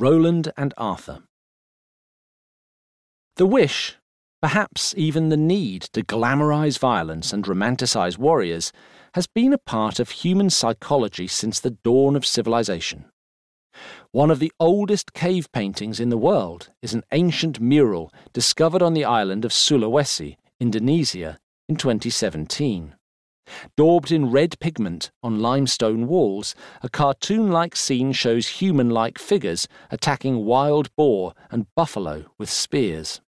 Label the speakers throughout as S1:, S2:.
S1: Roland and Arthur. The wish, perhaps even the need to glamorize violence and romanticize warriors, has been a part of human psychology since the dawn of civilization. One of the oldest cave paintings in the world is an ancient mural discovered on the island of Sulawesi, Indonesia, in 2017. Daubed in red pigment on limestone walls, a cartoon like scene shows human like figures attacking wild boar and buffalo with spears.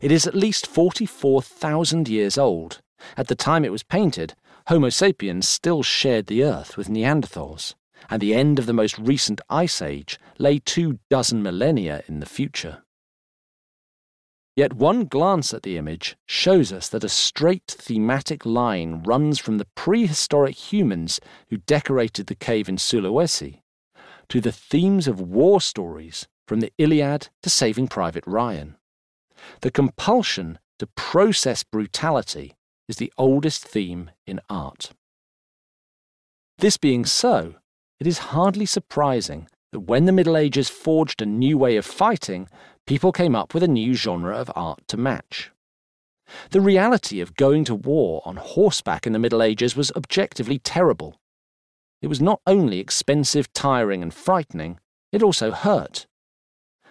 S1: It is at least 44,000 years old. At the time it was painted, Homo sapiens still shared the earth with Neanderthals, and the end of the most recent ice age lay two dozen millennia in the future. Yet one glance at the image shows us that a straight thematic line runs from the prehistoric humans who decorated the cave in Sulawesi to the themes of war stories from the Iliad to Saving Private Ryan. The compulsion to process brutality is the oldest theme in art. This being so, it is hardly surprising that when the Middle Ages forged a new way of fighting, people came up with a new genre of art to match. The reality of going to war on horseback in the Middle Ages was objectively terrible. It was not only expensive, tiring, and frightening, it also hurt.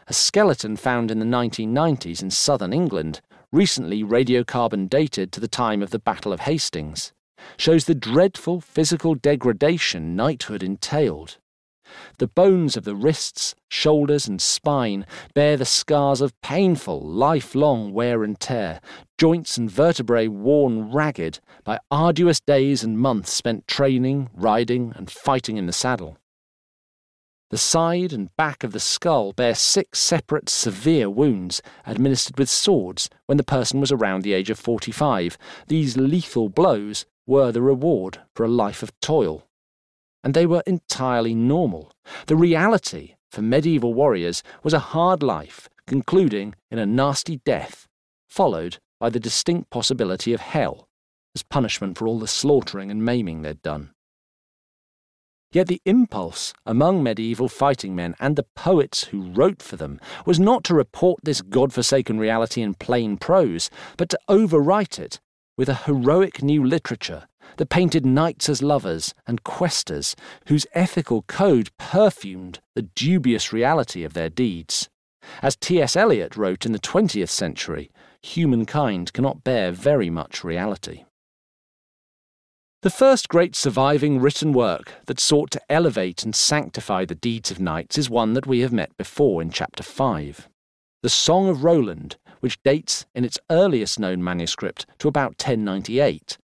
S1: A skeleton found in the 1990s in southern England, recently radiocarbon dated to the time of the Battle of Hastings, shows the dreadful physical degradation knighthood entailed. The bones of the wrists, shoulders, and spine bear the scars of painful, lifelong wear and tear, joints and vertebrae worn ragged by arduous days and months spent training, riding, and fighting in the saddle. The side and back of the skull bear six separate severe wounds administered with swords when the person was around the age of 45. These lethal blows were the reward for a life of toil and they were entirely normal. The reality for medieval warriors was a hard life, concluding in a nasty death, followed by the distinct possibility of hell as punishment for all the slaughtering and maiming they'd done. Yet the impulse among medieval fighting men and the poets who wrote for them was not to report this god-forsaken reality in plain prose, but to overwrite it with a heroic new literature that painted knights as lovers and questers whose ethical code perfumed the dubious reality of their deeds. As T.S. Eliot wrote in the 20th century, humankind cannot bear very much reality. The first great surviving written work that sought to elevate and sanctify the deeds of knights is one that we have met before in chapter 5. The Song of Roland, which dates in its earliest known manuscript to about 1098,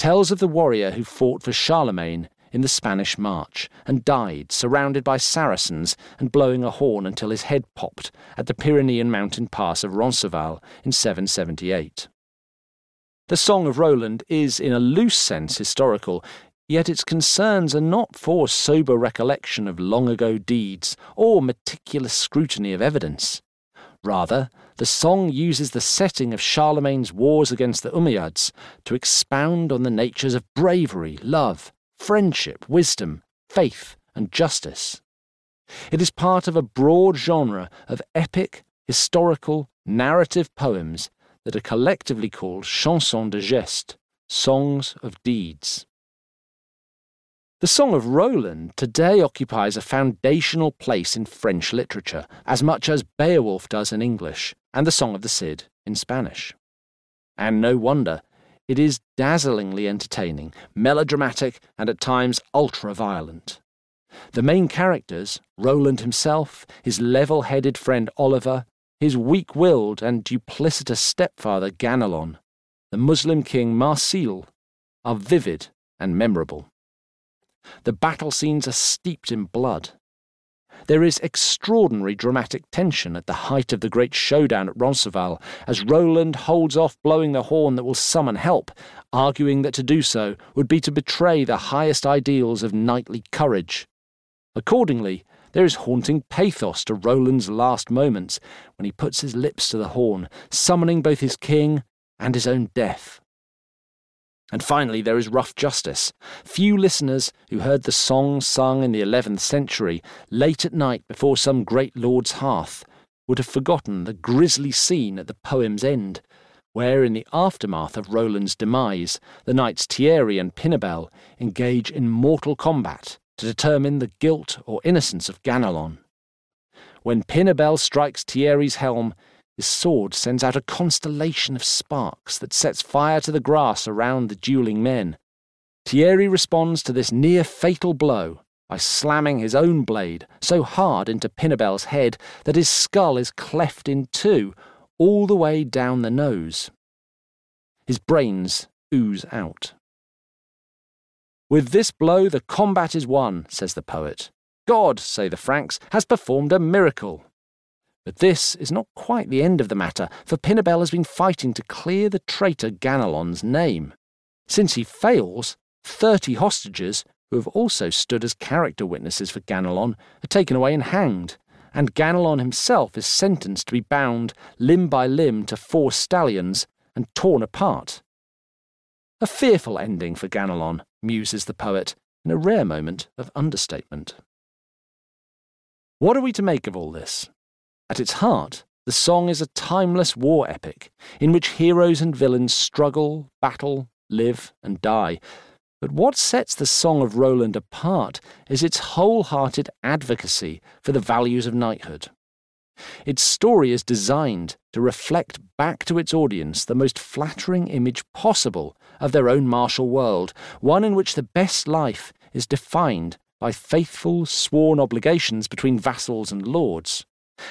S1: tells of the warrior who fought for Charlemagne in the Spanish March and died surrounded by Saracens and blowing a horn until his head popped at the Pyrenean mountain pass of Roncesvalles in 778. The Song of Roland is, in a loose sense, historical, yet its concerns are not for sober recollection of long ago deeds or meticulous scrutiny of evidence. Rather, the song uses the setting of Charlemagne's wars against the Umayyads to expound on the natures of bravery, love, friendship, wisdom, faith, and justice. It is part of a broad genre of epic, historical, narrative poems that are collectively called chansons de geste, songs of deeds. The Song of Roland today occupies a foundational place in French literature, as much as Beowulf does in English, and the Song of the Cid in Spanish. And no wonder, it is dazzlingly entertaining, melodramatic, and at times ultra violent. The main characters, Roland himself, his level headed friend Oliver, his weak willed and duplicitous stepfather Ganelon, the Muslim king Marsile, are vivid and memorable. The battle scenes are steeped in blood. There is extraordinary dramatic tension at the height of the great showdown at Roncesvalles as Roland holds off blowing the horn that will summon help, arguing that to do so would be to betray the highest ideals of knightly courage. Accordingly, there is haunting pathos to Roland's last moments when he puts his lips to the horn, summoning both his king and his own death. And finally, there is rough justice. Few listeners who heard the song sung in the 11th century, late at night before some great lord's hearth, would have forgotten the grisly scene at the poem's end, where, in the aftermath of Roland's demise, the knights Thierry and Pinabel engage in mortal combat to determine the guilt or innocence of Ganelon. When Pinabel strikes Thierry's helm, his sword sends out a constellation of sparks that sets fire to the grass around the dueling men. Thierry responds to this near fatal blow by slamming his own blade so hard into Pinabel's head that his skull is cleft in two, all the way down the nose. His brains ooze out. With this blow, the combat is won, says the poet. God, say the Franks, has performed a miracle. But this is not quite the end of the matter, for Pinabel has been fighting to clear the traitor Ganelon's name. Since he fails, thirty hostages, who have also stood as character witnesses for Ganelon, are taken away and hanged, and Ganelon himself is sentenced to be bound limb by limb to four stallions and torn apart. A fearful ending for Ganelon, muses the poet, in a rare moment of understatement. What are we to make of all this? At its heart, the song is a timeless war epic in which heroes and villains struggle, battle, live, and die. But what sets the Song of Roland apart is its wholehearted advocacy for the values of knighthood. Its story is designed to reflect back to its audience the most flattering image possible of their own martial world, one in which the best life is defined by faithful, sworn obligations between vassals and lords,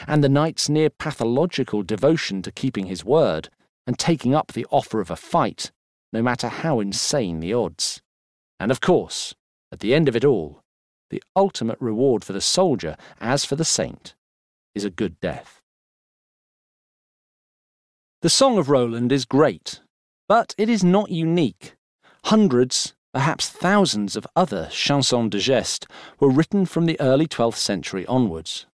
S1: and the knight's near pathological devotion to keeping his word and taking up the offer of a fight, no matter how insane the odds. And of course, at the end of it all, the ultimate reward for the soldier, as for the saint, is a good death. The Song of Roland is great, but it is not unique. Hundreds, perhaps thousands of other chansons de geste were written from the early 12th century onwards.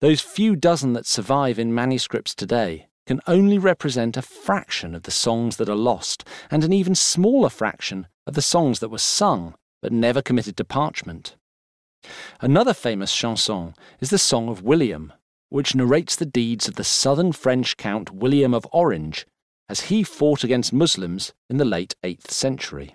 S1: Those few dozen that survive in manuscripts today can only represent a fraction of the songs that are lost, and an even smaller fraction of the songs that were sung but never committed to parchment. Another famous chanson is the Song of William, which narrates the deeds of the southern French Count William of Orange as he fought against Muslims in the late 8th century.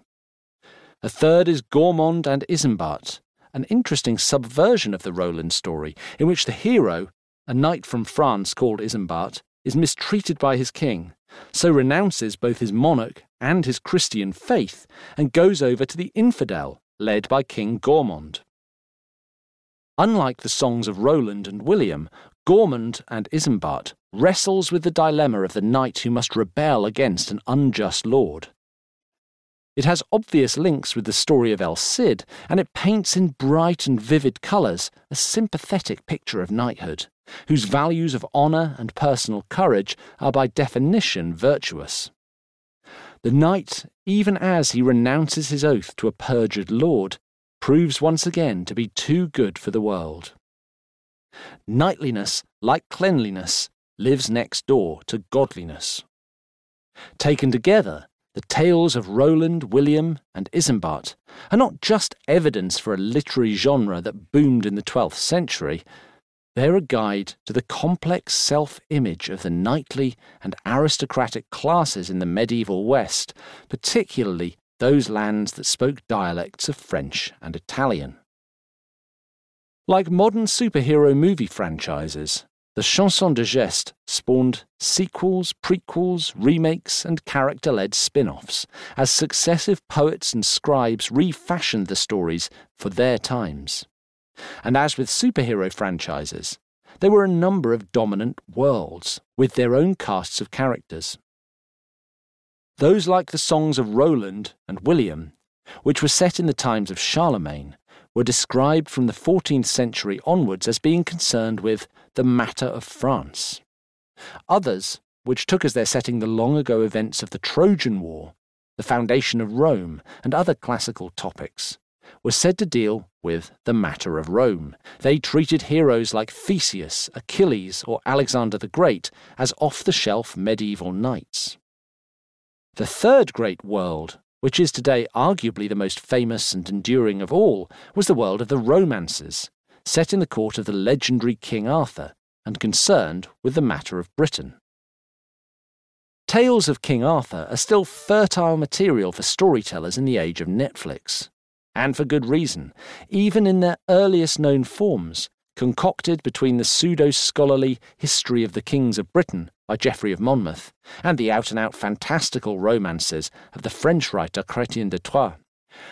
S1: A third is Gormond and Isambard, an interesting subversion of the Roland story, in which the hero, a knight from France called Isambard, is mistreated by his king, so renounces both his monarch and his Christian faith, and goes over to the infidel, led by King Gormond. Unlike the songs of Roland and William, Gormond and Isambard wrestles with the dilemma of the knight who must rebel against an unjust lord. It has obvious links with the story of El Cid, and it paints in bright and vivid colours a sympathetic picture of knighthood, whose values of honour and personal courage are by definition virtuous. The knight, even as he renounces his oath to a perjured lord, proves once again to be too good for the world. Knightliness, like cleanliness, lives next door to godliness. Taken together, the tales of Roland, William, and Isambard are not just evidence for a literary genre that boomed in the 12th century, they're a guide to the complex self image of the knightly and aristocratic classes in the medieval West, particularly those lands that spoke dialects of French and Italian. Like modern superhero movie franchises, the Chanson de Geste spawned sequels, prequels, remakes, and character led spin offs as successive poets and scribes refashioned the stories for their times. And as with superhero franchises, there were a number of dominant worlds with their own casts of characters. Those like the songs of Roland and William, which were set in the times of Charlemagne, were described from the 14th century onwards as being concerned with the matter of France. Others, which took as their setting the long ago events of the Trojan War, the foundation of Rome, and other classical topics, were said to deal with the matter of Rome. They treated heroes like Theseus, Achilles, or Alexander the Great as off the shelf medieval knights. The third great world, which is today arguably the most famous and enduring of all, was the world of the romances, set in the court of the legendary King Arthur and concerned with the matter of Britain. Tales of King Arthur are still fertile material for storytellers in the age of Netflix. And for good reason. Even in their earliest known forms, concocted between the pseudo scholarly History of the Kings of Britain by Geoffrey of Monmouth and the out and out fantastical romances of the French writer Chrétien de Troyes.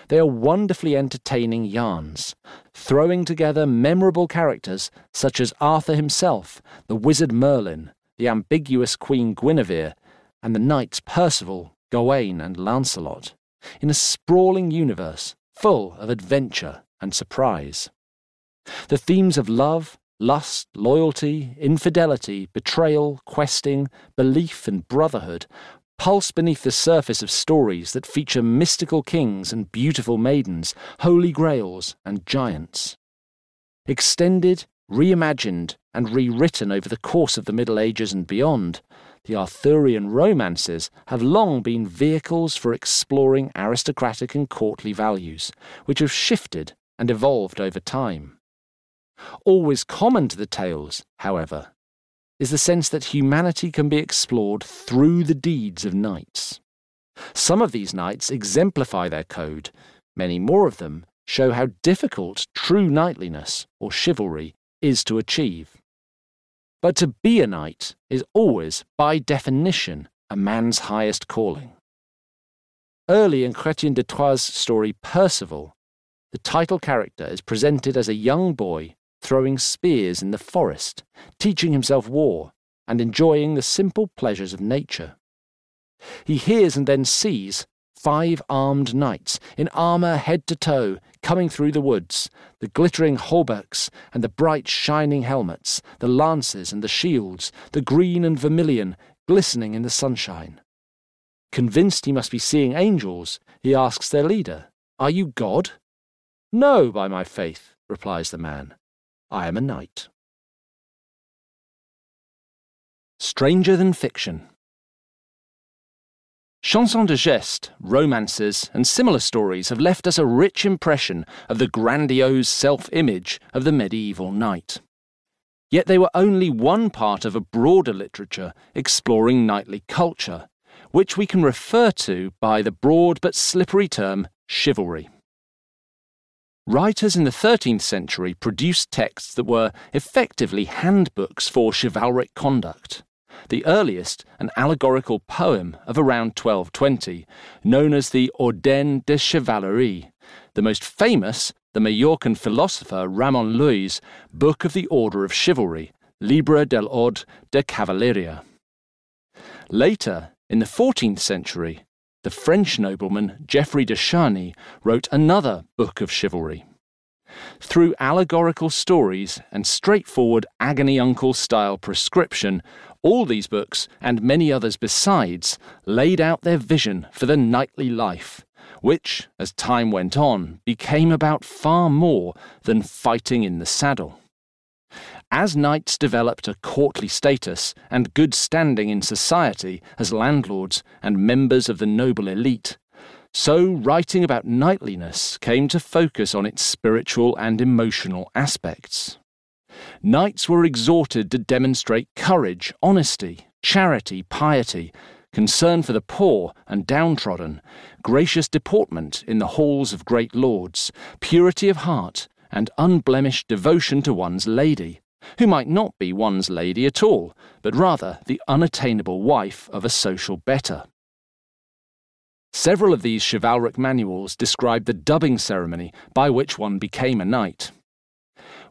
S1: They are wonderfully entertaining yarns, throwing together memorable characters such as Arthur himself, the wizard Merlin, the ambiguous Queen Guinevere, and the knights Percival, Gawain, and Lancelot, in a sprawling universe full of adventure and surprise. The themes of love, lust, loyalty, infidelity, betrayal, questing, belief, and brotherhood pulse beneath the surface of stories that feature mystical kings and beautiful maidens, holy grails, and giants. Extended, reimagined, and rewritten over the course of the Middle Ages and beyond, the Arthurian romances have long been vehicles for exploring aristocratic and courtly values, which have shifted and evolved over time. Always common to the tales, however, is the sense that humanity can be explored through the deeds of knights. Some of these knights exemplify their code, many more of them show how difficult true knightliness, or chivalry, is to achieve. But to be a knight is always, by definition, a man's highest calling. Early in Chrétien de Troyes' story Percival, the title character is presented as a young boy throwing spears in the forest, teaching himself war, and enjoying the simple pleasures of nature. He hears and then sees five armed knights, in armour head to toe, coming through the woods, the glittering hauberks and the bright shining helmets, the lances and the shields, the green and vermilion, glistening in the sunshine. Convinced he must be seeing angels, he asks their leader, Are you God? No, by my faith, replies the man. I am a knight. Stranger Than Fiction Chansons de geste, romances, and similar stories have left us a rich impression of the grandiose self image of the medieval knight. Yet they were only one part of a broader literature exploring knightly culture, which we can refer to by the broad but slippery term chivalry. Writers in the 13th century produced texts that were effectively handbooks for chivalric conduct the earliest an allegorical poem of around 1220, known as the Ordene de Chevalerie, the most famous, the Majorcan philosopher Ramon Llull's Book of the Order of Chivalry, Libre del Ordre de Cavalleria. Later, in the 14th century, the French nobleman Geoffrey de Charny wrote another Book of Chivalry. Through allegorical stories and straightforward agony uncle style prescription, all these books, and many others besides, laid out their vision for the knightly life, which, as time went on, became about far more than fighting in the saddle. As knights developed a courtly status and good standing in society as landlords and members of the noble elite, so writing about knightliness came to focus on its spiritual and emotional aspects. Knights were exhorted to demonstrate courage, honesty, charity, piety, concern for the poor and downtrodden, gracious deportment in the halls of great lords, purity of heart, and unblemished devotion to one's lady, who might not be one's lady at all, but rather the unattainable wife of a social better. Several of these chivalric manuals describe the dubbing ceremony by which one became a knight.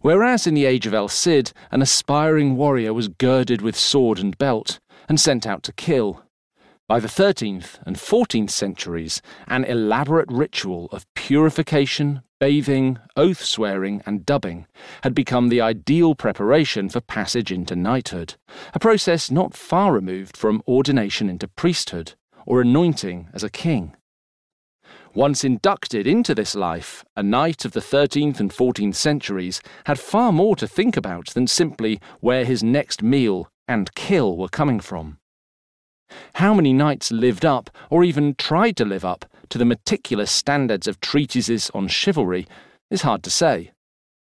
S1: Whereas in the age of El Cid, an aspiring warrior was girded with sword and belt and sent out to kill. By the 13th and 14th centuries, an elaborate ritual of purification, bathing, oath swearing, and dubbing had become the ideal preparation for passage into knighthood, a process not far removed from ordination into priesthood or anointing as a king. Once inducted into this life, a knight of the 13th and 14th centuries had far more to think about than simply where his next meal and kill were coming from. How many knights lived up, or even tried to live up, to the meticulous standards of treatises on chivalry is hard to say.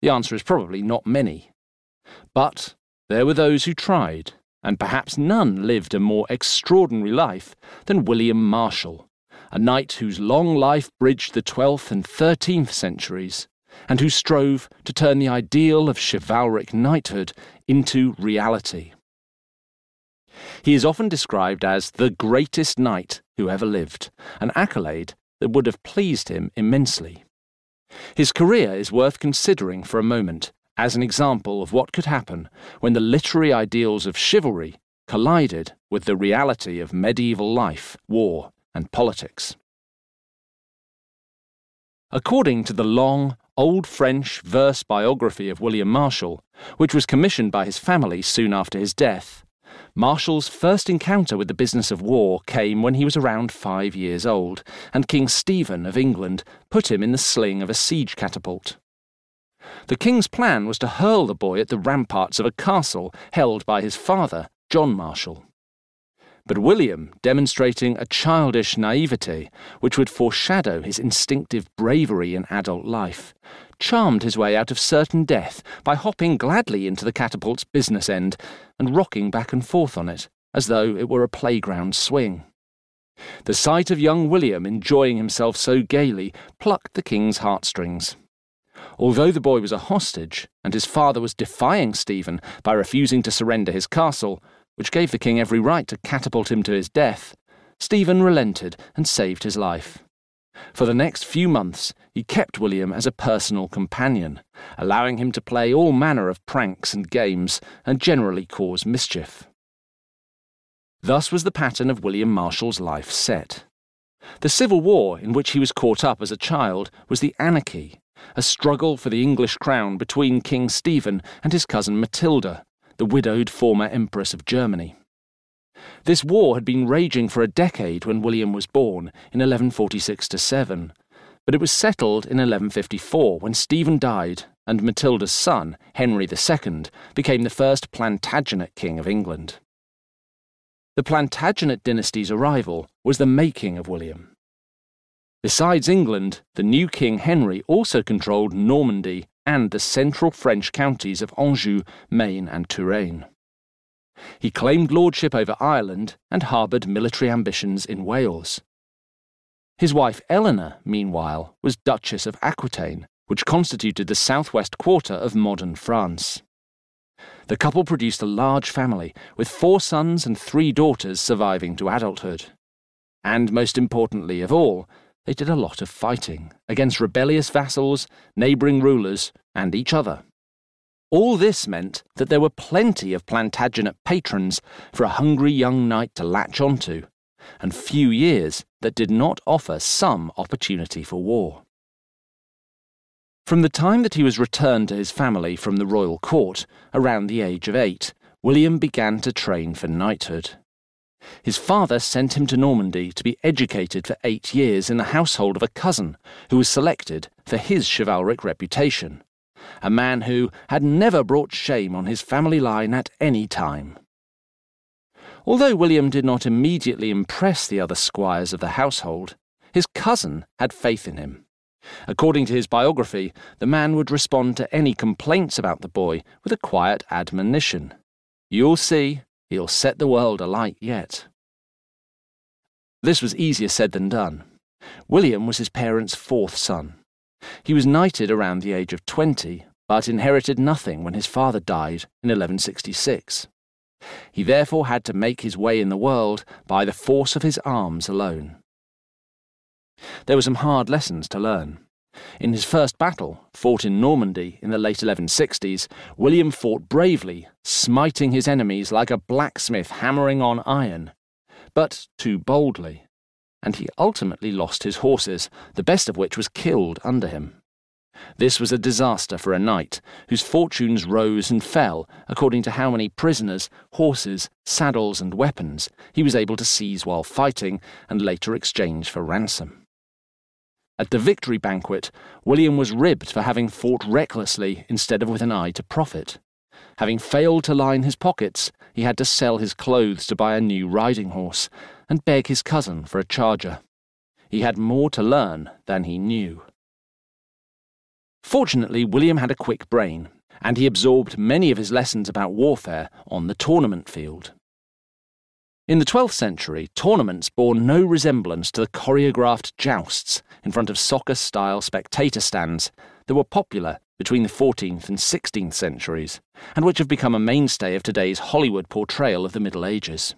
S1: The answer is probably not many. But there were those who tried, and perhaps none lived a more extraordinary life than William Marshal, a knight whose long life bridged the 12th and 13th centuries, and who strove to turn the ideal of chivalric knighthood into reality. He is often described as the greatest knight who ever lived, an accolade that would have pleased him immensely. His career is worth considering for a moment as an example of what could happen when the literary ideals of chivalry collided with the reality of medieval life, war, and politics. According to the long, Old French verse biography of William Marshal, which was commissioned by his family soon after his death, Marshal's first encounter with the business of war came when he was around five years old, and King Stephen of England put him in the sling of a siege catapult. The king's plan was to hurl the boy at the ramparts of a castle held by his father, John Marshal. But William, demonstrating a childish naivete which would foreshadow his instinctive bravery in adult life, charmed his way out of certain death by hopping gladly into the catapult's business end and rocking back and forth on it, as though it were a playground swing. The sight of young William enjoying himself so gaily plucked the king's heartstrings. Although the boy was a hostage, and his father was defying Stephen by refusing to surrender his castle, which gave the king every right to catapult him to his death, Stephen relented and saved his life. For the next few months, he kept William as a personal companion, allowing him to play all manner of pranks and games and generally cause mischief. Thus was the pattern of William Marshal's life set. The Civil War in which he was caught up as a child was the Anarchy, a struggle for the English crown between King Stephen and his cousin Matilda, the widowed former Empress of Germany. This war had been raging for a decade when William was born, in 1146 7, but it was settled in 1154 when Stephen died and Matilda's son, Henry II, became the first Plantagenet king of England. The Plantagenet dynasty's arrival was the making of William. Besides England, the new King Henry also controlled Normandy and the central French counties of Anjou, Maine, and Touraine. He claimed lordship over Ireland and harboured military ambitions in Wales. His wife Eleanor, meanwhile, was Duchess of Aquitaine, which constituted the southwest quarter of modern France. The couple produced a large family, with four sons and three daughters surviving to adulthood. And most importantly of all, they did a lot of fighting against rebellious vassals, neighbouring rulers, and each other. All this meant that there were plenty of Plantagenet patrons for a hungry young knight to latch onto, and few years that did not offer some opportunity for war. From the time that he was returned to his family from the royal court, around the age of eight, William began to train for knighthood. His father sent him to Normandy to be educated for eight years in the household of a cousin who was selected for his chivalric reputation a man who had never brought shame on his family line at any time. Although William did not immediately impress the other squires of the household, his cousin had faith in him. According to his biography, the man would respond to any complaints about the boy with a quiet admonition. You'll see, he'll set the world alight yet. This was easier said than done. William was his parents' fourth son. He was knighted around the age of 20, but inherited nothing when his father died in 1166. He therefore had to make his way in the world by the force of his arms alone. There were some hard lessons to learn. In his first battle, fought in Normandy in the late 1160s, William fought bravely, smiting his enemies like a blacksmith hammering on iron, but too boldly and he ultimately lost his horses, the best of which was killed under him. This was a disaster for a knight, whose fortunes rose and fell according to how many prisoners, horses, saddles, and weapons he was able to seize while fighting and later exchange for ransom. At the victory banquet, William was ribbed for having fought recklessly instead of with an eye to profit, Having failed to line his pockets, he had to sell his clothes to buy a new riding horse and beg his cousin for a charger. He had more to learn than he knew. Fortunately, William had a quick brain, and he absorbed many of his lessons about warfare on the tournament field. In the 12th century, tournaments bore no resemblance to the choreographed jousts in front of soccer style spectator stands that were popular between the 14th and 16th centuries, and which have become a mainstay of today's Hollywood portrayal of the Middle Ages.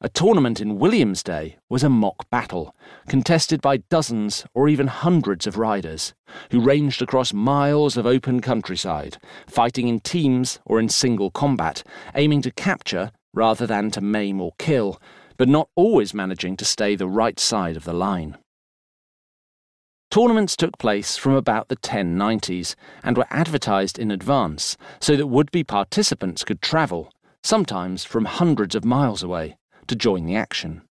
S1: A tournament in William's day was a mock battle, contested by dozens or even hundreds of riders, who ranged across miles of open countryside, fighting in teams or in single combat, aiming to capture rather than to maim or kill, but not always managing to stay the right side of the line. Tournaments took place from about the 1090s and were advertised in advance so that would be participants could travel, sometimes from hundreds of miles away, to join the action.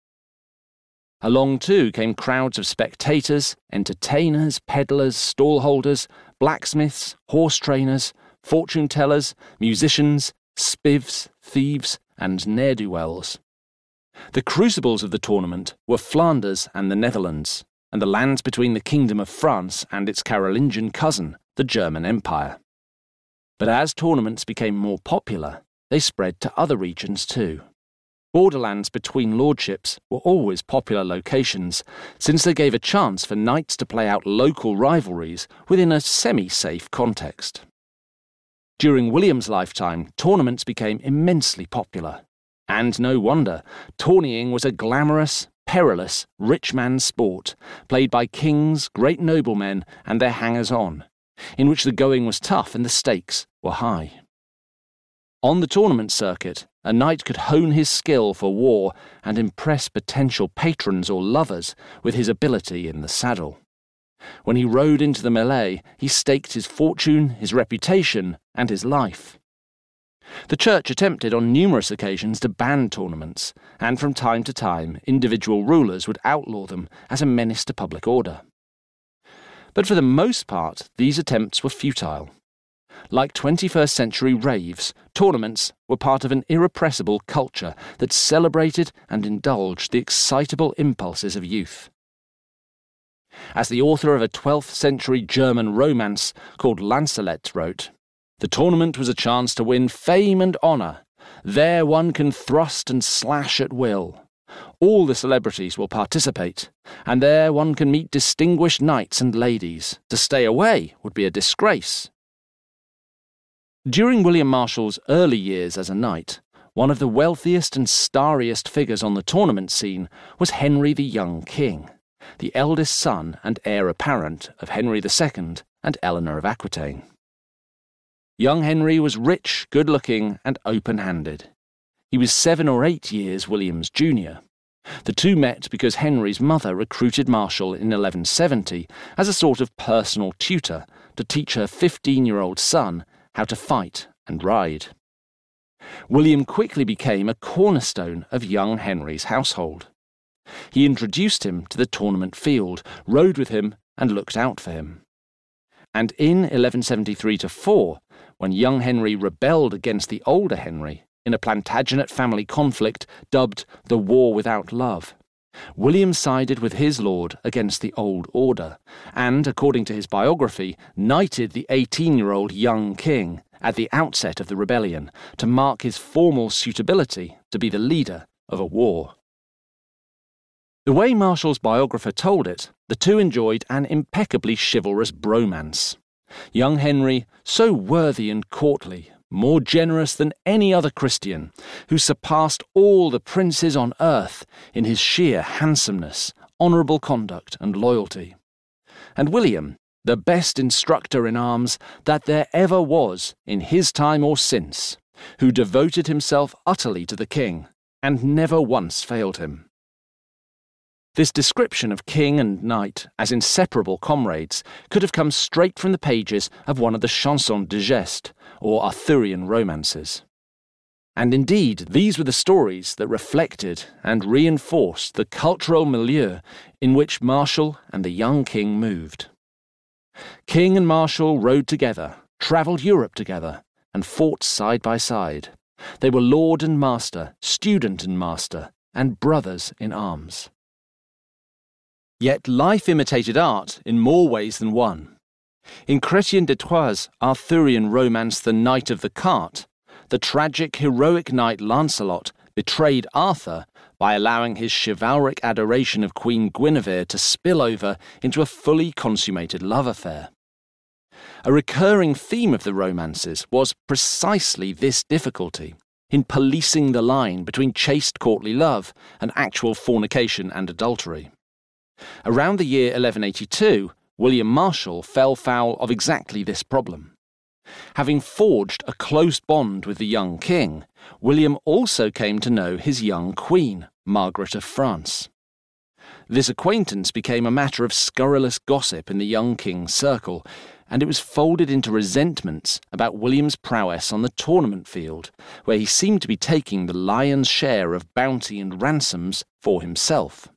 S1: Along too came crowds of spectators, entertainers, peddlers, stallholders, blacksmiths, horse trainers, fortune tellers, musicians, spivs, thieves, and ne'er do wells. The crucibles of the tournament were Flanders and the Netherlands, and the lands between the Kingdom of France and its Carolingian cousin, the German Empire. But as tournaments became more popular, they spread to other regions too. Borderlands between lordships were always popular locations, since they gave a chance for knights to play out local rivalries within a semi safe context. During William's lifetime, tournaments became immensely popular. And no wonder, tourneying was a glamorous, perilous, rich man's sport, played by kings, great noblemen, and their hangers on, in which the going was tough and the stakes were high. On the tournament circuit, a knight could hone his skill for war and impress potential patrons or lovers with his ability in the saddle. When he rode into the melee, he staked his fortune, his reputation, and his life. The Church attempted on numerous occasions to ban tournaments, and from time to time individual rulers would outlaw them as a menace to public order. But for the most part, these attempts were futile. Like 21st century raves, tournaments were part of an irrepressible culture that celebrated and indulged the excitable impulses of youth. As the author of a 12th century German romance called Lancelot wrote, the tournament was a chance to win fame and honour. There one can thrust and slash at will. All the celebrities will participate, and there one can meet distinguished knights and ladies. To stay away would be a disgrace. During William Marshal's early years as a knight, one of the wealthiest and starriest figures on the tournament scene was Henry the Young King, the eldest son and heir apparent of Henry II and Eleanor of Aquitaine. Young Henry was rich, good looking, and open handed. He was seven or eight years William's junior. The two met because Henry's mother recruited Marshal in 1170 as a sort of personal tutor to teach her 15 year old son how to fight and ride. William quickly became a cornerstone of young Henry's household. He introduced him to the tournament field, rode with him, and looked out for him. And in 1173 4, when young Henry rebelled against the older Henry in a Plantagenet family conflict dubbed the War Without Love. William sided with his lord against the old order, and, according to his biography, knighted the 18 year old young king at the outset of the rebellion to mark his formal suitability to be the leader of a war. The way Marshal's biographer told it, the two enjoyed an impeccably chivalrous bromance. Young Henry, so worthy and courtly, more generous than any other Christian, who surpassed all the princes on earth in his sheer handsomeness, honourable conduct, and loyalty. And William, the best instructor in arms that there ever was in his time or since, who devoted himself utterly to the king, and never once failed him. This description of king and knight as inseparable comrades could have come straight from the pages of one of the chansons de geste, or Arthurian romances. And indeed, these were the stories that reflected and reinforced the cultural milieu in which Marshal and the young king moved. King and Marshal rode together, travelled Europe together, and fought side by side. They were lord and master, student and master, and brothers in arms. Yet life imitated art in more ways than one. In Chrétien de Troyes' Arthurian romance The Knight of the Cart, the tragic, heroic knight Lancelot betrayed Arthur by allowing his chivalric adoration of Queen Guinevere to spill over into a fully consummated love affair. A recurring theme of the romances was precisely this difficulty in policing the line between chaste courtly love and actual fornication and adultery. Around the year 1182, William Marshal fell foul of exactly this problem. Having forged a close bond with the young king, William also came to know his young queen, Margaret of France. This acquaintance became a matter of scurrilous gossip in the young king's circle, and it was folded into resentments about William's prowess on the tournament field, where he seemed to be taking the lion's share of bounty and ransoms for himself.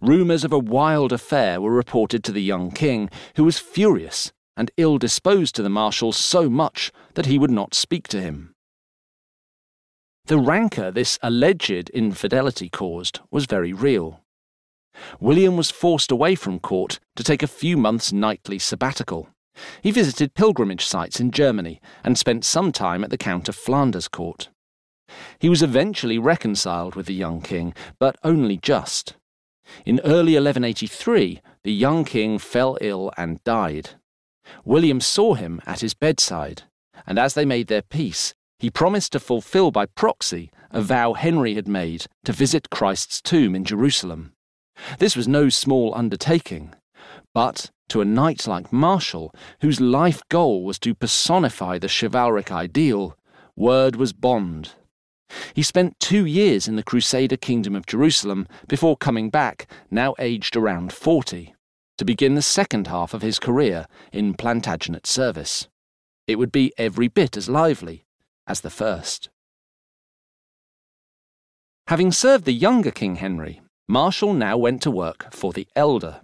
S1: Rumours of a wild affair were reported to the young king, who was furious and ill disposed to the marshal so much that he would not speak to him. The rancour this alleged infidelity caused was very real. William was forced away from court to take a few months' nightly sabbatical. He visited pilgrimage sites in Germany and spent some time at the Count of Flanders court. He was eventually reconciled with the young king, but only just. In early 1183, the young king fell ill and died. William saw him at his bedside, and as they made their peace, he promised to fulfill by proxy a vow Henry had made to visit Christ's tomb in Jerusalem. This was no small undertaking, but to a knight like Marshal, whose life goal was to personify the chivalric ideal, word was bond. He spent two years in the Crusader kingdom of Jerusalem before coming back, now aged around 40, to begin the second half of his career in Plantagenet service. It would be every bit as lively as the first. Having served the younger King Henry, Marshal now went to work for the elder.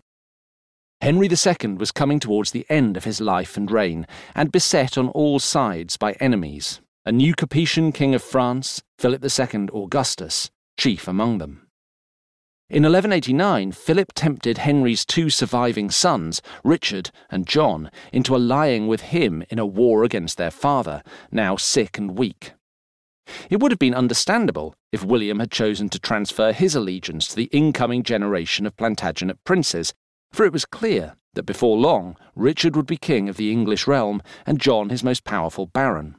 S1: Henry II was coming towards the end of his life and reign, and beset on all sides by enemies, a new Capetian king of France, Philip II Augustus, chief among them. In 1189, Philip tempted Henry's two surviving sons, Richard and John, into allying with him in a war against their father, now sick and weak. It would have been understandable if William had chosen to transfer his allegiance to the incoming generation of Plantagenet princes, for it was clear that before long Richard would be king of the English realm and John his most powerful baron.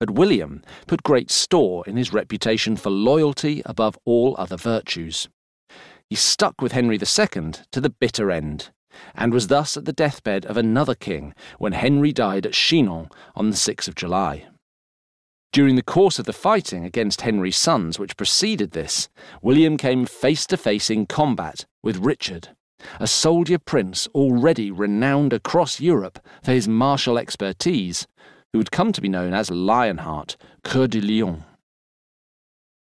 S1: But William put great store in his reputation for loyalty above all other virtues. He stuck with Henry II to the bitter end, and was thus at the deathbed of another king when Henry died at Chinon on the 6th of July. During the course of the fighting against Henry's sons which preceded this, William came face to face in combat with Richard, a soldier prince already renowned across Europe for his martial expertise, who would come to be known as Lionheart, Coeur de Lion.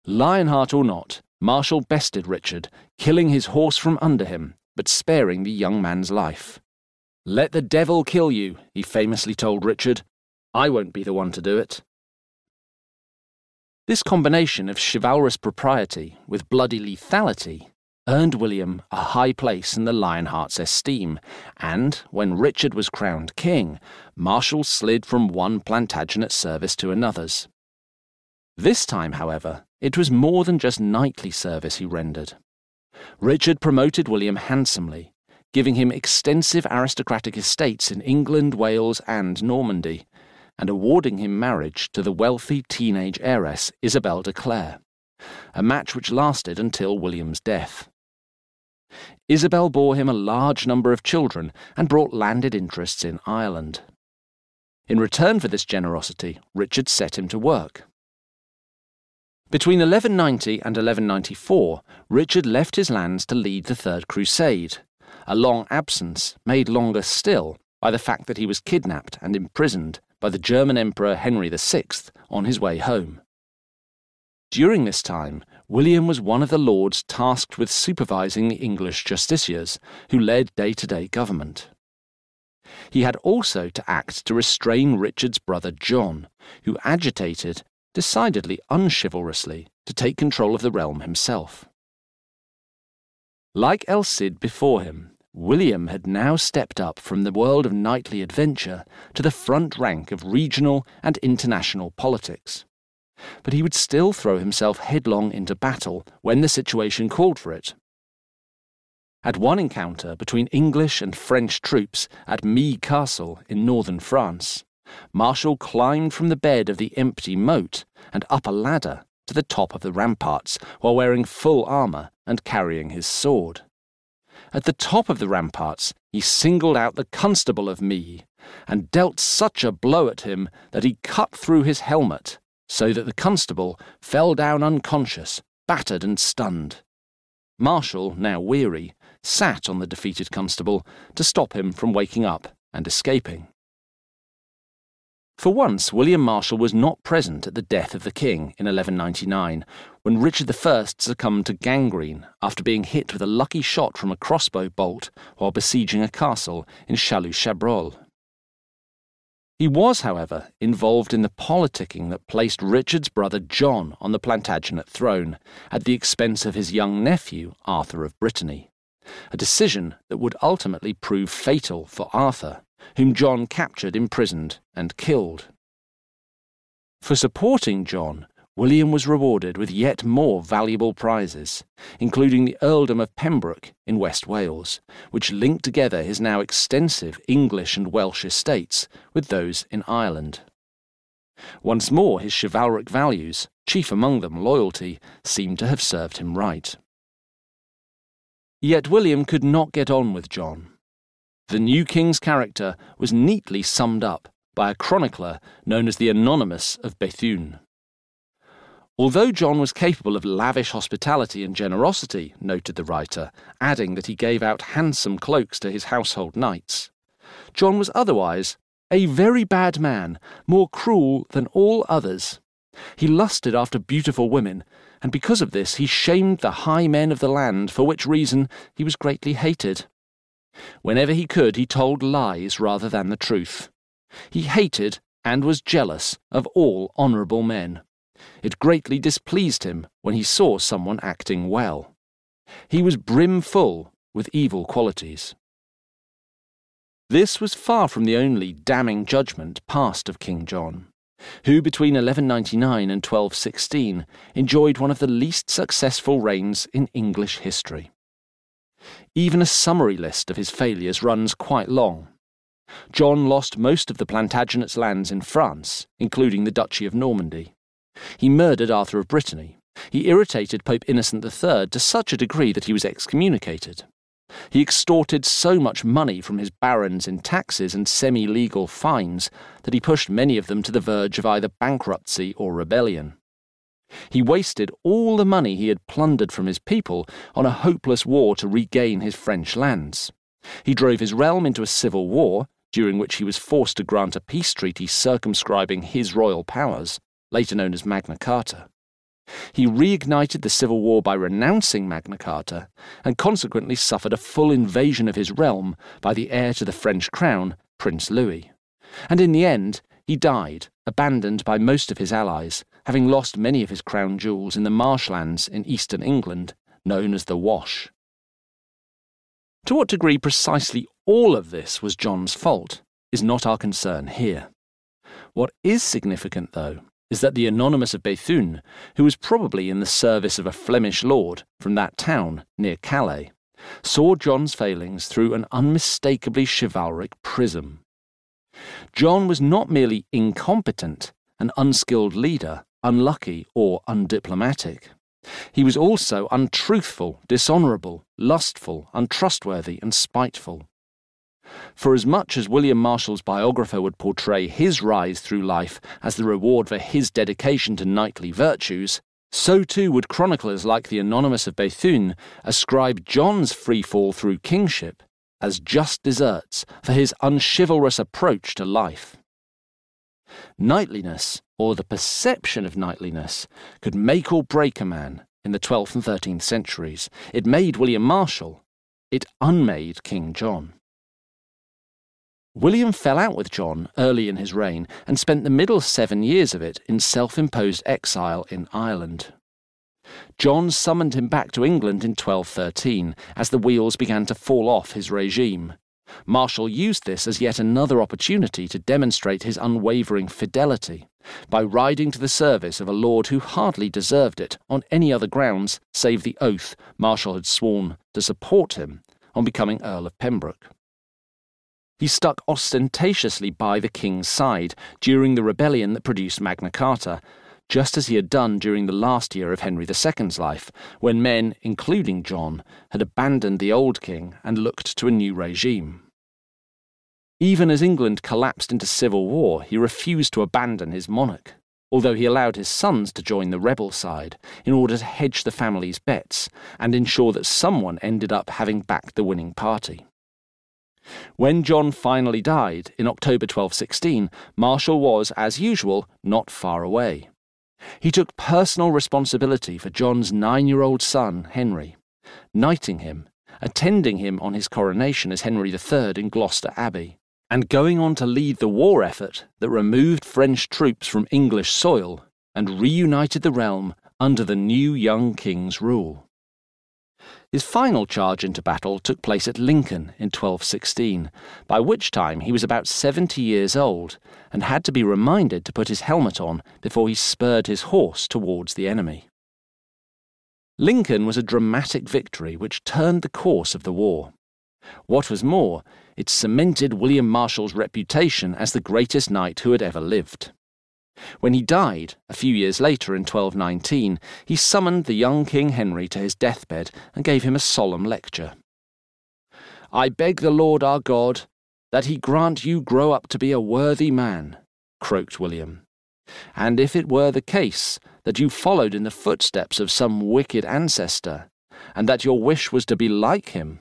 S1: Lionheart or not, Marshal bested Richard, killing his horse from under him, but sparing the young man's life. Let the devil kill you, he famously told Richard. I won't be the one to do it. This combination of chivalrous propriety with bloody lethality earned William a high place in the Lionheart's esteem, and when Richard was crowned king, Marshal slid from one Plantagenet service to another's. This time, however, it was more than just knightly service he rendered. Richard promoted William handsomely, giving him extensive aristocratic estates in England, Wales, and Normandy, and awarding him marriage to the wealthy teenage heiress Isabel de Clare, a match which lasted until William's death. Isabel bore him a large number of children and brought landed interests in Ireland. In return for this generosity, Richard set him to work. Between 1190 and 1194, Richard left his lands to lead the Third Crusade, a long absence made longer still by the fact that he was kidnapped and imprisoned by the German Emperor Henry VI on his way home. During this time, William was one of the lords tasked with supervising the English justiciars, who led day to day government. He had also to act to restrain Richard's brother John, who agitated, decidedly unchivalrously, to take control of the realm himself. Like El Cid before him, William had now stepped up from the world of knightly adventure to the front rank of regional and international politics. But he would still throw himself headlong into battle when the situation called for it. At one encounter between English and French troops at Mee Castle in northern France, Marshal climbed from the bed of the empty moat and up a ladder to the top of the ramparts while wearing full armour and carrying his sword. At the top of the ramparts, he singled out the constable of Mee and dealt such a blow at him that he cut through his helmet, so that the constable fell down unconscious, battered and stunned. Marshal, now weary, sat on the defeated constable to stop him from waking up and escaping. For once, William Marshal was not present at the death of the king in 1199, when Richard I succumbed to gangrene after being hit with a lucky shot from a crossbow bolt while besieging a castle in Chalus-Chabrol. He was, however, involved in the politicking that placed Richard's brother John on the Plantagenet throne at the expense of his young nephew, Arthur of Brittany, a decision that would ultimately prove fatal for Arthur whom John captured, imprisoned, and killed. For supporting John, William was rewarded with yet more valuable prizes, including the earldom of Pembroke in West Wales, which linked together his now extensive English and Welsh estates with those in Ireland. Once more, his chivalric values, chief among them loyalty, seemed to have served him right. Yet William could not get on with John. The new king's character was neatly summed up by a chronicler known as the Anonymous of Bethune. Although John was capable of lavish hospitality and generosity, noted the writer, adding that he gave out handsome cloaks to his household knights, John was otherwise a very bad man, more cruel than all others. He lusted after beautiful women, and because of this he shamed the high men of the land, for which reason he was greatly hated. Whenever he could, he told lies rather than the truth. He hated and was jealous of all honourable men. It greatly displeased him when he saw someone acting well. He was brimful with evil qualities. This was far from the only damning judgment passed of King John, who between 1199 and 1216 enjoyed one of the least successful reigns in English history. Even a summary list of his failures runs quite long. John lost most of the Plantagenet's lands in France, including the Duchy of Normandy. He murdered Arthur of Brittany. He irritated Pope Innocent III to such a degree that he was excommunicated. He extorted so much money from his barons in taxes and semi legal fines that he pushed many of them to the verge of either bankruptcy or rebellion. He wasted all the money he had plundered from his people on a hopeless war to regain his French lands. He drove his realm into a civil war, during which he was forced to grant a peace treaty circumscribing his royal powers, later known as Magna Carta. He reignited the civil war by renouncing Magna Carta, and consequently suffered a full invasion of his realm by the heir to the French crown, Prince Louis. And in the end, he died, abandoned by most of his allies, having lost many of his crown jewels in the marshlands in eastern England, known as the Wash. To what degree precisely all of this was John's fault is not our concern here. What is significant, though, is that the Anonymous of Bethune, who was probably in the service of a Flemish lord from that town near Calais, saw John's failings through an unmistakably chivalric prism. John was not merely incompetent, an unskilled leader, unlucky, or undiplomatic. He was also untruthful, dishonourable, lustful, untrustworthy, and spiteful. For as much as William Marshal's biographer would portray his rise through life as the reward for his dedication to knightly virtues, so too would chroniclers like the Anonymous of Bethune ascribe John's free fall through kingship as just deserts for his unchivalrous approach to life. Knightliness, or the perception of knightliness, could make or break a man in the 12th and 13th centuries. It made William Marshal. It unmade King John. William fell out with John early in his reign and spent the middle seven years of it in self imposed exile in Ireland. John summoned him back to England in 1213 as the wheels began to fall off his regime. Marshal used this as yet another opportunity to demonstrate his unwavering fidelity by riding to the service of a lord who hardly deserved it on any other grounds save the oath Marshal had sworn to support him on becoming Earl of Pembroke. He stuck ostentatiously by the king's side during the rebellion that produced Magna Carta, just as he had done during the last year of Henry II's life, when men, including John, had abandoned the old king and looked to a new regime. Even as England collapsed into civil war, he refused to abandon his monarch, although he allowed his sons to join the rebel side in order to hedge the family's bets and ensure that someone ended up having backed the winning party. When John finally died in October 1216, Marshal was, as usual, not far away. He took personal responsibility for John's nine year old son, Henry, knighting him, attending him on his coronation as Henry III in Gloucester Abbey, and going on to lead the war effort that removed French troops from English soil and reunited the realm under the new young king's rule. His final charge into battle took place at Lincoln in 1216, by which time he was about 70 years old and had to be reminded to put his helmet on before he spurred his horse towards the enemy. Lincoln was a dramatic victory which turned the course of the war. What was more, it cemented William Marshal's reputation as the greatest knight who had ever lived. When he died, a few years later in 1219, he summoned the young King Henry to his deathbed and gave him a solemn lecture. I beg the Lord our God that he grant you grow up to be a worthy man, croaked William. And if it were the case that you followed in the footsteps of some wicked ancestor, and that your wish was to be like him,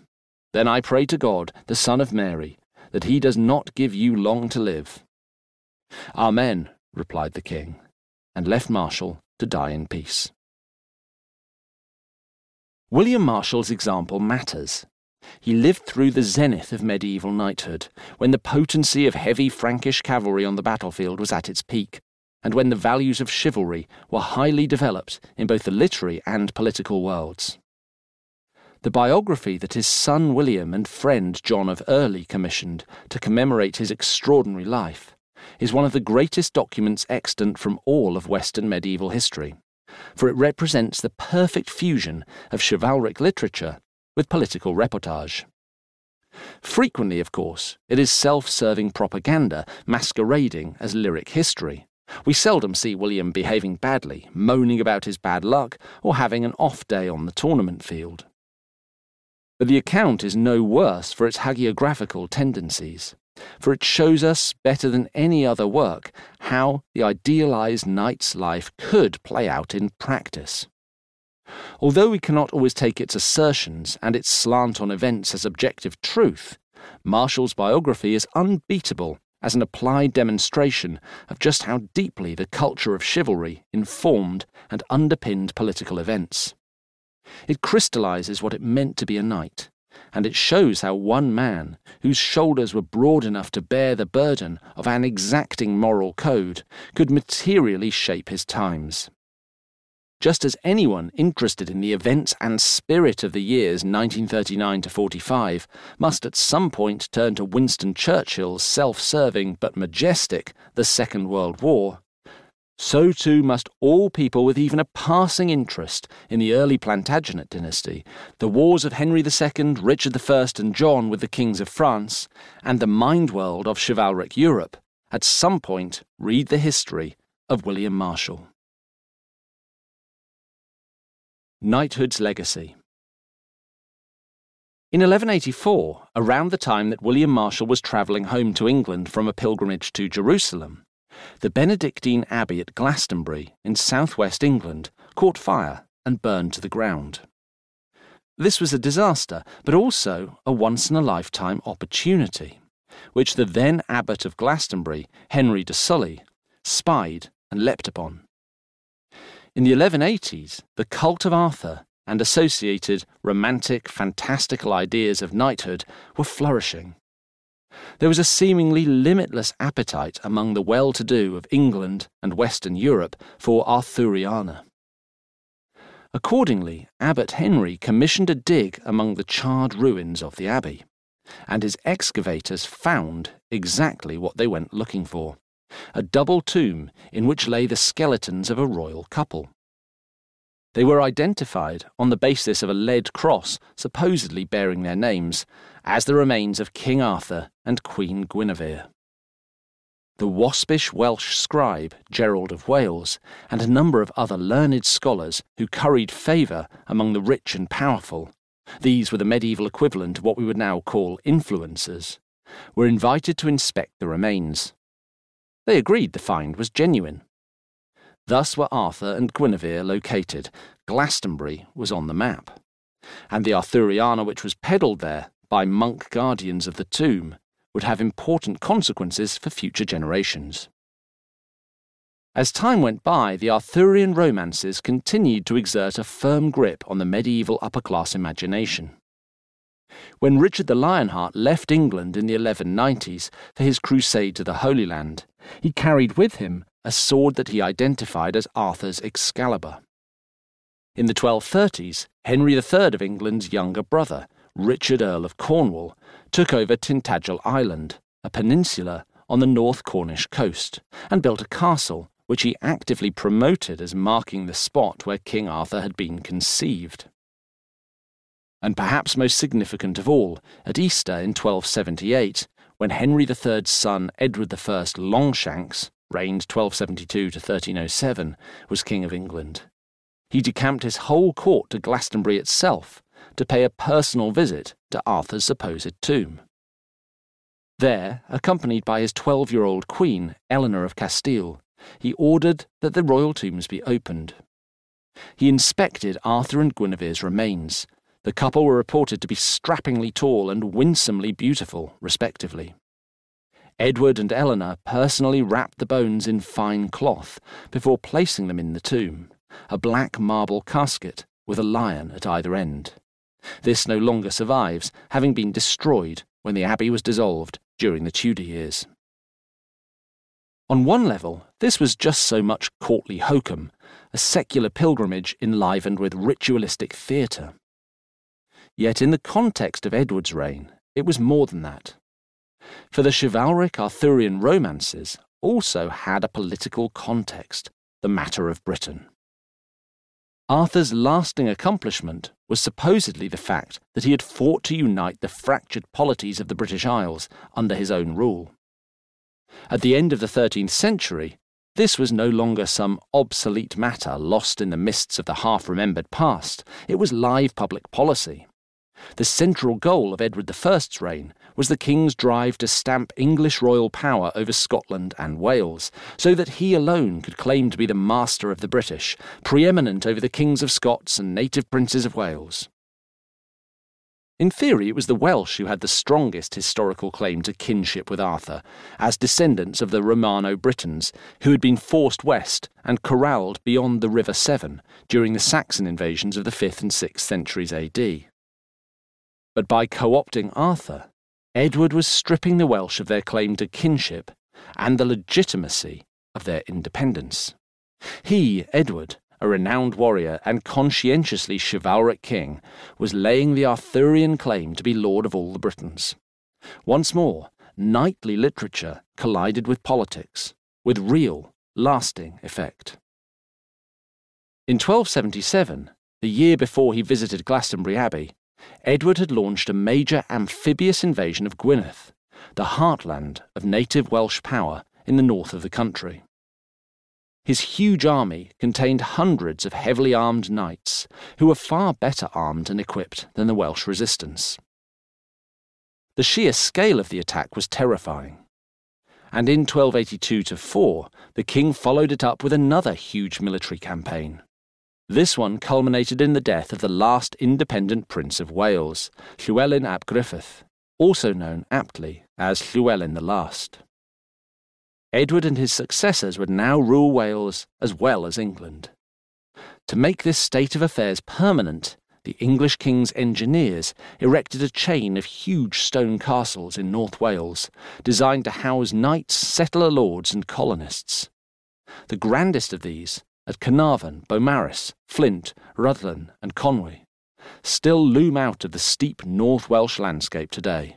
S1: then I pray to God, the Son of Mary, that he does not give you long to live. Amen, replied the king, and left Marshal to die in peace. William Marshal's example matters. He lived through the zenith of medieval knighthood, when the potency of heavy Frankish cavalry on the battlefield was at its peak, and when the values of chivalry were highly developed in both the literary and political worlds. The biography that his son William and friend John of Earley commissioned to commemorate his extraordinary life is one of the greatest documents extant from all of Western medieval history, for it represents the perfect fusion of chivalric literature with political reportage. Frequently, of course, it is self serving propaganda masquerading as lyric history. We seldom see William behaving badly, moaning about his bad luck, or having an off day on the tournament field. But the account is no worse for its hagiographical tendencies for it shows us better than any other work how the idealized knight's life could play out in practice. Although we cannot always take its assertions and its slant on events as objective truth, Marshal's biography is unbeatable as an applied demonstration of just how deeply the culture of chivalry informed and underpinned political events. It crystallizes what it meant to be a knight and it shows how one man, whose shoulders were broad enough to bear the burden of an exacting moral code, could materially shape his times. Just as anyone interested in the events and spirit of the years 1939 to 45 must at some point turn to Winston Churchill's self serving but majestic The Second World War, so too must all people with even a passing interest in the early Plantagenet dynasty, the wars of Henry II, Richard I, and John with the kings of France, and the mind world of chivalric Europe, at some point read the history of William Marshal. Knighthood's Legacy in 1184, around the time that William Marshal was travelling home to England from a pilgrimage to Jerusalem, the Benedictine Abbey at Glastonbury in southwest England caught fire and burned to the ground. This was a disaster, but also a once in a lifetime opportunity, which the then Abbot of Glastonbury, Henry de Sully, spied and leapt upon. In the 1180s, the cult of Arthur and associated romantic, fantastical ideas of knighthood were flourishing. There was a seemingly limitless appetite among the well to do of England and Western Europe for Arthuriana. Accordingly, Abbot Henry commissioned a dig among the charred ruins of the abbey, and his excavators found exactly what they went looking for a double tomb in which lay the skeletons of a royal couple. They were identified on the basis of a lead cross supposedly bearing their names as the remains of King Arthur and Queen Guinevere. The waspish Welsh scribe Gerald of Wales and a number of other learned scholars who curried favour among the rich and powerful, these were the medieval equivalent of what we would now call influencers, were invited to inspect the remains. They agreed the find was genuine. Thus were Arthur and Guinevere located. Glastonbury was on the map. And the Arthuriana which was peddled there by monk guardians of the tomb would have important consequences for future generations. As time went by, the Arthurian romances continued to exert a firm grip on the medieval upper class imagination. When Richard the Lionheart left England in the 1190s for his crusade to the Holy Land, he carried with him a sword that he identified as Arthur's Excalibur. In the 1230s, Henry III of England's younger brother, Richard Earl of Cornwall, took over Tintagel Island, a peninsula on the North Cornish coast, and built a castle which he actively promoted as marking the spot where King Arthur had been conceived. And perhaps most significant of all, at Easter in 1278, when Henry III's son Edward I Longshanks, reigned 1272 to 1307, was King of England. He decamped his whole court to Glastonbury itself to pay a personal visit to Arthur's supposed tomb. There, accompanied by his 12 year old queen, Eleanor of Castile, he ordered that the royal tombs be opened. He inspected Arthur and Guinevere's remains, the couple were reported to be strappingly tall and winsomely beautiful, respectively. Edward and Eleanor personally wrapped the bones in fine cloth before placing them in the tomb, a black marble casket with a lion at either end. This no longer survives, having been destroyed when the abbey was dissolved during the Tudor years. On one level, this was just so much courtly hokum, a secular pilgrimage enlivened with ritualistic theatre. Yet in the context of Edward's reign, it was more than that. For the chivalric Arthurian romances also had a political context, the matter of Britain. Arthur's lasting accomplishment was supposedly the fact that he had fought to unite the fractured polities of the British Isles under his own rule. At the end of the 13th century, this was no longer some obsolete matter lost in the mists of the half remembered past, it was live public policy. The central goal of Edward I's reign was the king's drive to stamp English royal power over Scotland and Wales, so that he alone could claim to be the master of the British, preeminent over the kings of Scots and native princes of Wales. In theory, it was the Welsh who had the strongest historical claim to kinship with Arthur, as descendants of the Romano Britons, who had been forced west and corralled beyond the River Severn during the Saxon invasions of the 5th and 6th centuries AD. But by co opting Arthur, Edward was stripping the Welsh of their claim to kinship and the legitimacy of their independence. He, Edward, a renowned warrior and conscientiously chivalric king, was laying the Arthurian claim to be lord of all the Britons. Once more, knightly literature collided with politics, with real, lasting effect. In 1277, the year before he visited Glastonbury Abbey, Edward had launched a major amphibious invasion of Gwynedd, the heartland of native Welsh power in the north of the country. His huge army contained hundreds of heavily armed knights who were far better armed and equipped than the Welsh resistance. The sheer scale of the attack was terrifying. And in 1282 4, the king followed it up with another huge military campaign. This one culminated in the death of the last independent Prince of Wales, Llywelyn ap Gruffudd, also known aptly as Llywelyn the Last. Edward and his successors would now rule Wales as well as England. To make this state of affairs permanent, the English king's engineers erected a chain of huge stone castles in North Wales, designed to house knights, settler lords, and colonists. The grandest of these, at Caernarfon, Beaumaris, Flint, Rhuddlan, and Conwy, still loom out of the steep North Welsh landscape today.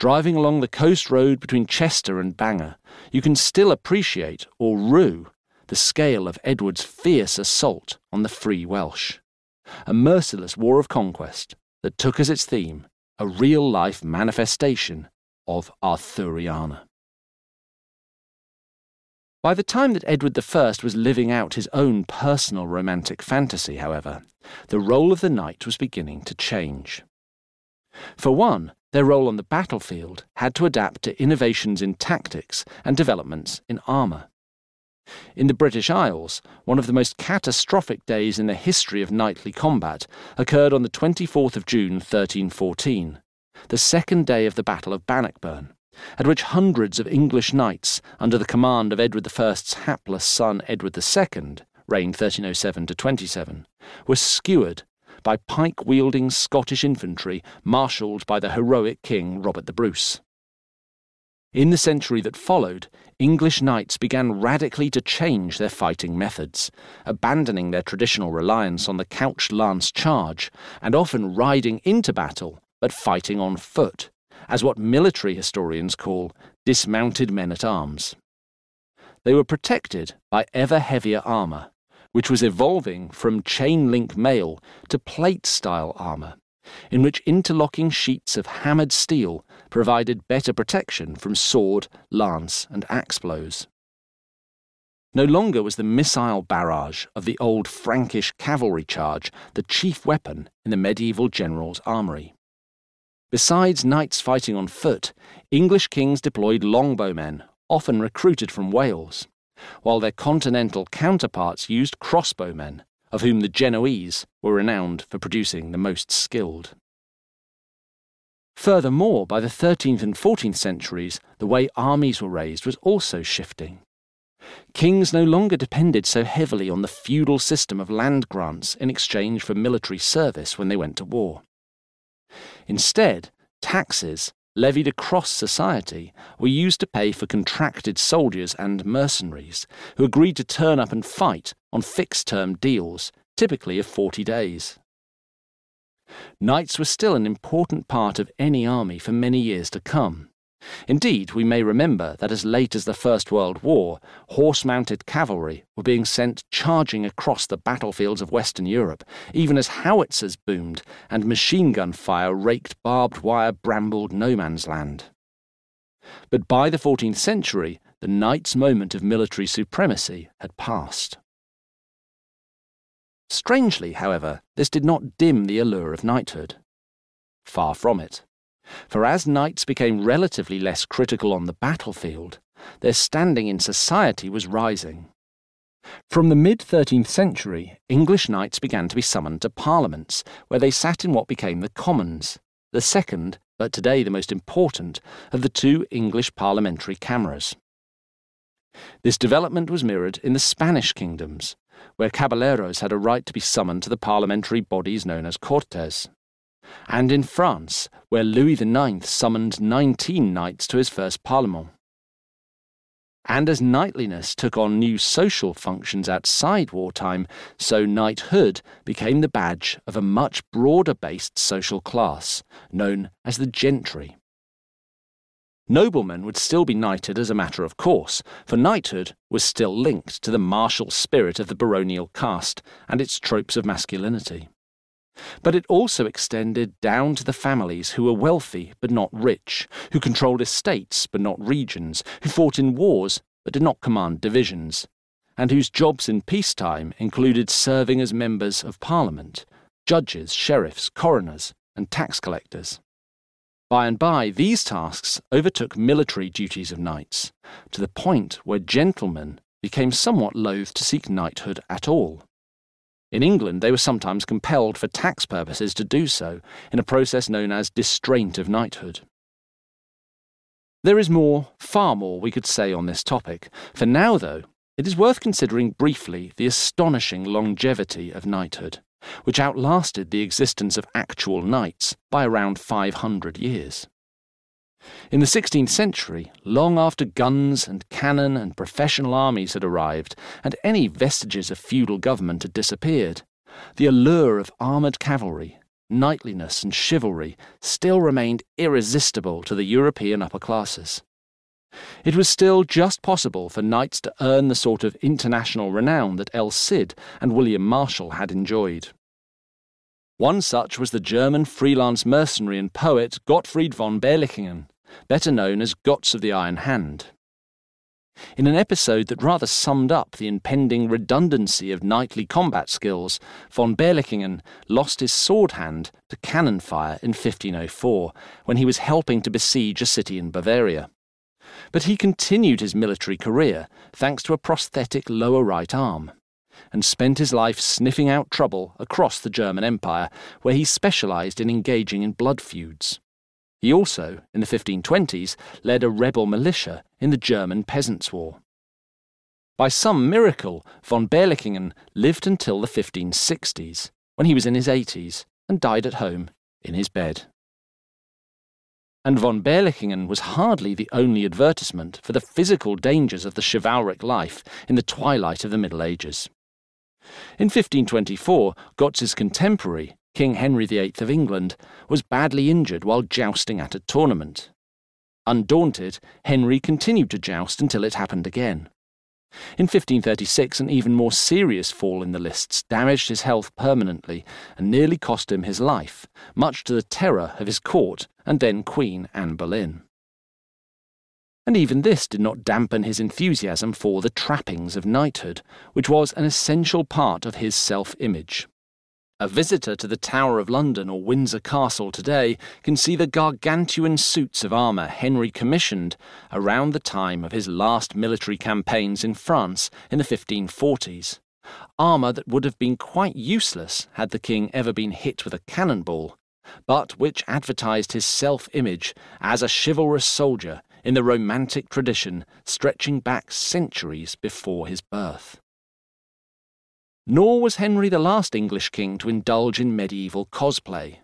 S1: Driving along the coast road between Chester and Bangor, you can still appreciate, or rue, the scale of Edward's fierce assault on the free Welsh. A merciless war of conquest that took as its theme a real life manifestation of Arthuriana. By the time that Edward I was living out his own personal romantic fantasy, however, the role of the knight was beginning to change. For one, their role on the battlefield had to adapt to innovations in tactics and developments in armour. In the British Isles, one of the most catastrophic days in the history of knightly combat occurred on the 24th of June 1314, the second day of the Battle of Bannockburn, at which hundreds of English knights, under the command of Edward I's hapless son Edward II, reigned 1307 to 27, were skewered by pike wielding Scottish infantry marshalled by the heroic King Robert the Bruce. In the century that followed, English knights began radically to change their fighting methods, abandoning their traditional reliance on the couched lance charge, and often riding into battle, but fighting on foot, as what military historians call dismounted men at arms. They were protected by ever heavier armour, which was evolving from chain link mail to plate style armour, in which interlocking sheets of hammered steel provided better protection from sword, lance, and axe blows. No longer was the missile barrage of the old Frankish cavalry charge the chief weapon in the medieval general's armoury. Besides knights fighting on foot, English kings deployed longbowmen, often recruited from Wales while their continental counterparts used crossbowmen, of whom the Genoese were renowned for producing the most skilled. Furthermore, by the 13th and 14th centuries, the way armies were raised was also shifting. Kings no longer depended so heavily on the feudal system of land grants in exchange for military service when they went to war. Instead, taxes levied across society were used to pay for contracted soldiers and mercenaries who agreed to turn up and fight on fixed term deals, typically of 40 days. Knights were still an important part of any army for many years to come. Indeed, we may remember that as late as the First World War, horse mounted cavalry were being sent charging across the battlefields of Western Europe, even as howitzers boomed and machine gun fire raked barbed wire brambled no man's land. But by the 14th century, the knight's moment of military supremacy had passed. Strangely, however, this did not dim the allure of knighthood. Far from it. For as knights became relatively less critical on the battlefield, their standing in society was rising. From the mid 13th century, English knights began to be summoned to parliaments, where they sat in what became the Commons, the second, but today the most important, of the two English parliamentary cameras. This development was mirrored in the Spanish kingdoms, where caballeros had a right to be summoned to the parliamentary bodies known as cortes and in France, where Louis IX summoned 19 knights to his first Parlement. And as knightliness took on new social functions outside wartime, so knighthood became the badge of a much broader based social class, known as the gentry. Noblemen would still be knighted as a matter of course, for knighthood was still linked to the martial spirit of the baronial caste and its tropes of masculinity. But it also extended down to the families who were wealthy but not rich, who controlled estates but not regions, who fought in wars but did not command divisions, and whose jobs in peacetime included serving as members of parliament, judges, sheriffs, coroners, and tax collectors. By and by, these tasks overtook military duties of knights, to the point where gentlemen became somewhat loath to seek knighthood at all. In England, they were sometimes compelled for tax purposes to do so, in a process known as distraint of knighthood. There is more, far more, we could say on this topic. For now, though, it is worth considering briefly the astonishing longevity of knighthood, which outlasted the existence of actual knights by around 500 years. In the 16th century, long after guns and cannon and professional armies had arrived, and any vestiges of feudal government had disappeared, the allure of armoured cavalry, knightliness, and chivalry still remained irresistible to the European upper classes. It was still just possible for knights to earn the sort of international renown that El Cid and William Marshal had enjoyed. One such was the German freelance mercenary and poet Gottfried von Berlichingen, better known as Gotz of the Iron Hand. In an episode that rather summed up the impending redundancy of knightly combat skills, von Berlichingen lost his sword hand to cannon fire in 1504 when he was helping to besiege a city in Bavaria. But he continued his military career thanks to a prosthetic lower right arm and spent his life sniffing out trouble across the German Empire, where he specialised in engaging in blood feuds. He also, in the 1520s, led a rebel militia in the German Peasants' War. By some miracle, von Berlichingen lived until the 1560s, when he was in his 80s, and died at home in his bed. And von Berlichingen was hardly the only advertisement for the physical dangers of the chivalric life in the twilight of the Middle Ages. In 1524, Gotz's contemporary, King Henry VIII of England, was badly injured while jousting at a tournament. Undaunted, Henry continued to joust until it happened again. In 1536, an even more serious fall in the lists damaged his health permanently and nearly cost him his life, much to the terror of his court and then Queen Anne Boleyn. And even this did not dampen his enthusiasm for the trappings of knighthood, which was an essential part of his self image. A visitor to the Tower of London or Windsor Castle today can see the gargantuan suits of armour Henry commissioned around the time of his last military campaigns in France in the 1540s. Armour that would have been quite useless had the king ever been hit with a cannonball, but which advertised his self image as a chivalrous soldier in the romantic tradition stretching back centuries before his birth. Nor was Henry the last English king to indulge in medieval cosplay.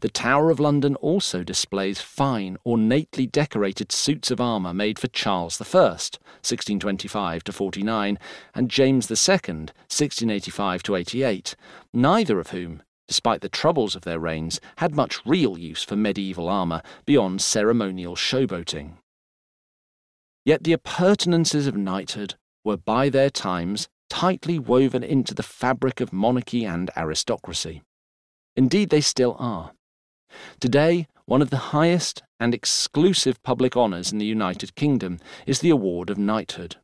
S1: The Tower of London also displays fine, ornately decorated suits of armour made for Charles I, 1625 to 49, and James II, 1685 to 88, neither of whom, despite the troubles of their reigns, had much real use for medieval armour beyond ceremonial showboating. Yet the appurtenances of knighthood were by their times tightly woven into the fabric of monarchy and aristocracy. Indeed, they still are. Today, one of the highest and exclusive public honours in the United Kingdom is the award of knighthood.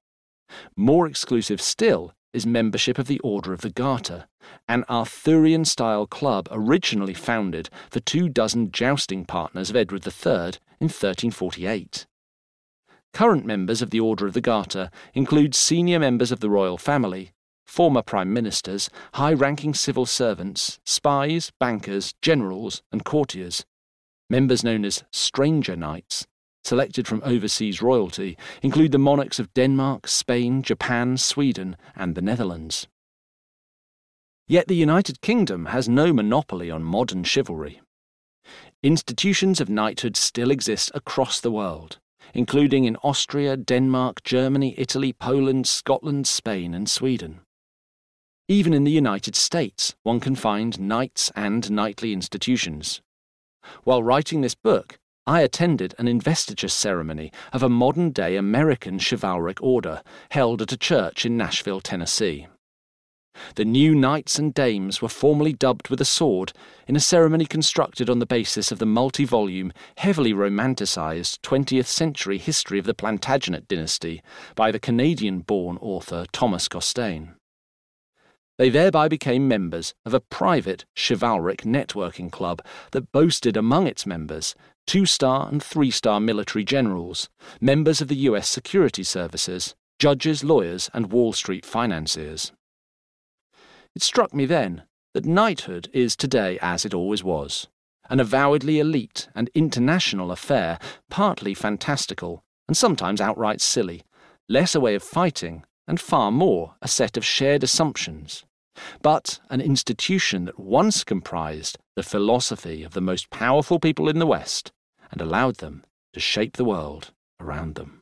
S1: More exclusive still is membership of the Order of the Garter, an Arthurian style club originally founded for two dozen jousting partners of Edward III in 1348. Current members of the Order of the Garter include senior members of the royal family, former prime ministers, high ranking civil servants, spies, bankers, generals, and courtiers. Members known as Stranger Knights, selected from overseas royalty, include the monarchs of Denmark, Spain, Japan, Sweden, and the Netherlands. Yet the United Kingdom has no monopoly on modern chivalry. Institutions of knighthood still exist across the world including in Austria, Denmark, Germany, Italy, Poland, Scotland, Spain, and Sweden. Even in the United States, one can find knights and knightly institutions. While writing this book, I attended an investiture ceremony of a modern day American chivalric order held at a church in Nashville, Tennessee. The new knights and dames were formally dubbed with a sword in a ceremony constructed on the basis of the multi volume, heavily romanticised 20th century history of the Plantagenet dynasty by the Canadian born author Thomas Costain. They thereby became members of a private chivalric networking club that boasted among its members two star and three star military generals, members of the US security services, judges, lawyers, and Wall Street financiers. It struck me then that knighthood is today as it always was an avowedly elite and international affair, partly fantastical and sometimes outright silly, less a way of fighting and far more a set of shared assumptions, but an institution that once comprised the philosophy of the most powerful people in the West and allowed them to shape the world around them.